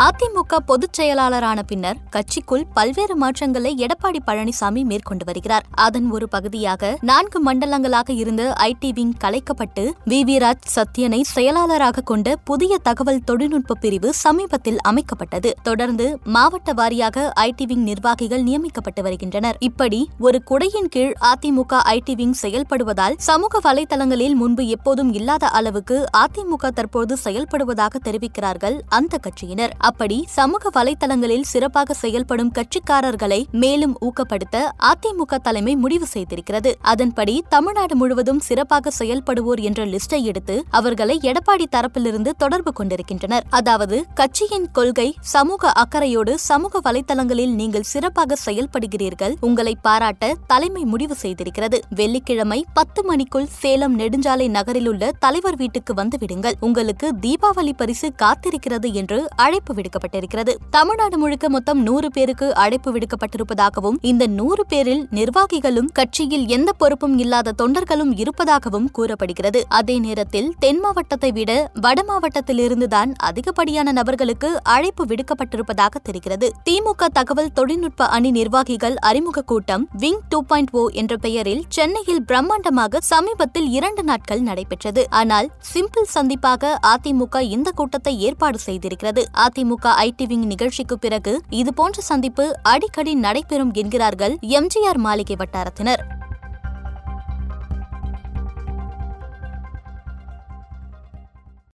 அதிமுக பொதுச் செயலாளரான பின்னர் கட்சிக்குள் பல்வேறு மாற்றங்களை எடப்பாடி பழனிசாமி மேற்கொண்டு வருகிறார். அதன் ஒரு பகுதியாக நான்கு மண்டலங்களாக இருந்த ஐடி விங் கலைக்கப்பட்டு வி. வி. ராஜ் சத்யனை செயலாளராக கொண்ட புதிய தகவல் தொழில்நுட்ப பிரிவு சமீபத்தில் அமைக்கப்பட்டது. தொடர்ந்து மாவட்ட வாரியாக ஐடி விங் நிர்வாகிகள் நியமிக்கப்பட்டு வருகின்றனர். இப்படி ஒரு குடையின் கீழ் அதிமுக ஐடி விங் செயல்படுவதால் சமூக வலைதளங்களில் முன்பு எப்போதும் இல்லாத அளவுக்கு அதிமுக தற்போது செயல்படுவதாக தெரிவிக்கிறார்கள் அந்த கட்சியினர். அப்படி சமூக வலைதளங்களில் சிறப்பாக செயல்படும் கட்சிக்காரர்களை மேலும் ஊக்கப்படுத்த அதிமுக தலைமை முடிவு செய்திருக்கிறது. அதன்படி தமிழ்நாடு முழுவதும் சிறப்பாக செயல்படுவோர் என்ற லிஸ்டை எடுத்து அவர்களை எடப்பாடி தரப்பிலிருந்து தொடர்பு கொண்டிருக்கின்றனர். அதாவது கட்சியின் கொள்கை சமூக அக்கறையோடு சமூக வலைதளங்களில் நீங்கள் சிறப்பாக செயல்படுகிறீர்கள் உங்களை பாராட்ட தலைமை முடிவு செய்திருக்கிறது. வெள்ளிக்கிழமை பத்து மணிக்குள் சேலம் நெடுஞ்சாலை நகரில் உள்ள தலைவர் வீட்டுக்கு வந்துவிடுங்கள் உங்களுக்கு தீபாவளி பரிசு காத்திருக்கிறது என்று அழைப்பு விடுக்கப்பட்டிருக்கிறது. தமிழ்நாடு முழுக்க மொத்தம் நூறு பேருக்கு அழைப்பு விடுக்கப்பட்டிருப்பதாகவும் இந்த நூறு பேரில் நிர்வாகிகளும் கட்சியில் எந்த பொறுப்பும் இல்லாத தொண்டர்களும் இருப்பதாகவும் கூறப்படுகிறது. அதே நேரத்தில் தென் மாவட்டத்தை விட வட மாவட்டத்திலிருந்துதான் அதிகப்படியான நபர்களுக்கு அழைப்பு விடுக்கப்பட்டிருப்பதாக தெரிகிறது. திமுக தகவல் தொழில்நுட்ப அணி நிர்வாகிகள் அறிமுக கூட்டம் விங் டூ பாயிண்ட் ஓ என்ற பெயரில் சென்னையில் பிரம்மாண்டமாக சமீபத்தில் இரண்டு நாட்கள் நடைபெற்றது. ஆனால் சிம்பிள் சந்திப்பாக அதிமுக இந்த கூட்டத்தை ஏற்பாடு செய்திருக்கிறது. அதிமுக ஐடி விங் நிகழ்ச்சிக்கு பிறகு இதுபோன்ற சந்திப்பு அடிக்கடி நடைபெறும் என்கிறார்கள் எம்ஜிஆர் மாளிகை வட்டாரத்தினர்.